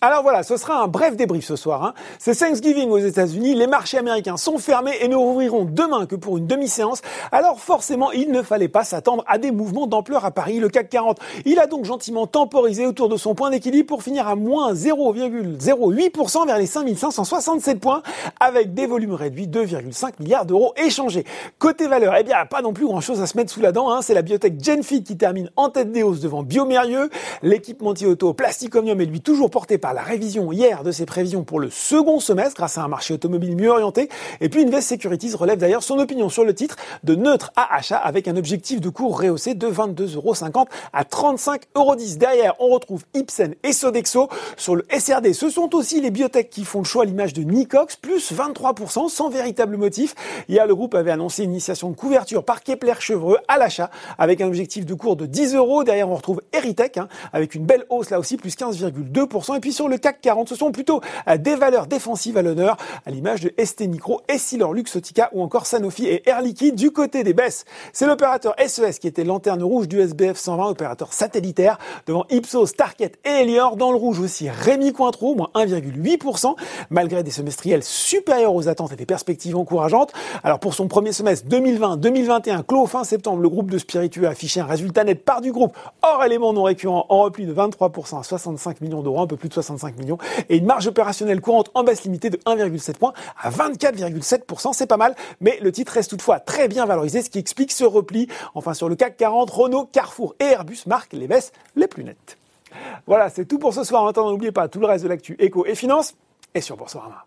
Alors voilà, ce sera un bref débrief ce soir. Hein. C'est Thanksgiving aux États-Unis, les marchés américains sont fermés et ne rouvriront demain que pour une demi-séance. Alors forcément, il ne fallait pas s'attendre à des mouvements d'ampleur à Paris. Le CAC 40, il a donc gentiment temporisé autour de son point d'équilibre pour finir à moins 0,08% vers les 5567 points avec des volumes réduits de 2,5 milliards d'euros échangés. Côté valeur, eh bien, pas non plus grand-chose à se mettre sous la dent. Hein. C'est la biotech Genfit qui termine en tête des hausses devant Biomérieux. L'équipementier auto Plasticomium est lui toujours porté par la révision hier de ses prévisions pour le second semestre grâce à un marché automobile mieux orienté. Et puis Invest Securities relève d'ailleurs son opinion sur le titre de neutre à achat avec un objectif de cours rehaussé de 22,50 euros à 35,10 euros. Derrière, on retrouve Ipsen et Sodexo. Sur le SRD, ce sont aussi les biotech qui font le choix à l'image de Nicox, plus 23% sans véritable motif. Hier, le groupe avait annoncé une initiation de couverture par Kepler Chevreux à l'achat avec un objectif de cours de 10 euros. Derrière, on retrouve Eritech hein, avec une belle hausse là aussi, plus 15,2%. Et puis sur le CAC 40, ce sont plutôt euh, des valeurs défensives à l'honneur, à l'image de ST Micro, Essilor Luxotica ou encore Sanofi et Air Liquide. Du côté des baisses, c'est l'opérateur SES qui était lanterne rouge du SBF 120, opérateur satellitaire, devant Ipsos, Target et Elior. Dans le rouge aussi, Rémi Cointreau, moins 1,8%, malgré des semestriels supérieurs aux attentes et des perspectives encourageantes. Alors pour son premier semestre 2020-2021, clos fin septembre, le groupe de spiritueux a affiché un résultat net par du groupe hors éléments non récurrents en repli de 23% à 65 millions d'euros, un peu plus de 65 millions, et une marge opérationnelle courante en baisse limitée de 1,7 points à 24,7%. C'est pas mal, mais le titre reste toutefois très bien valorisé, ce qui explique ce repli. Enfin, sur le CAC 40, Renault, Carrefour et Airbus marquent les baisses les plus nettes. Voilà, c'est tout pour ce soir. Maintenant, n'oubliez pas tout le reste de l'actu éco et finance et sur Boursorama.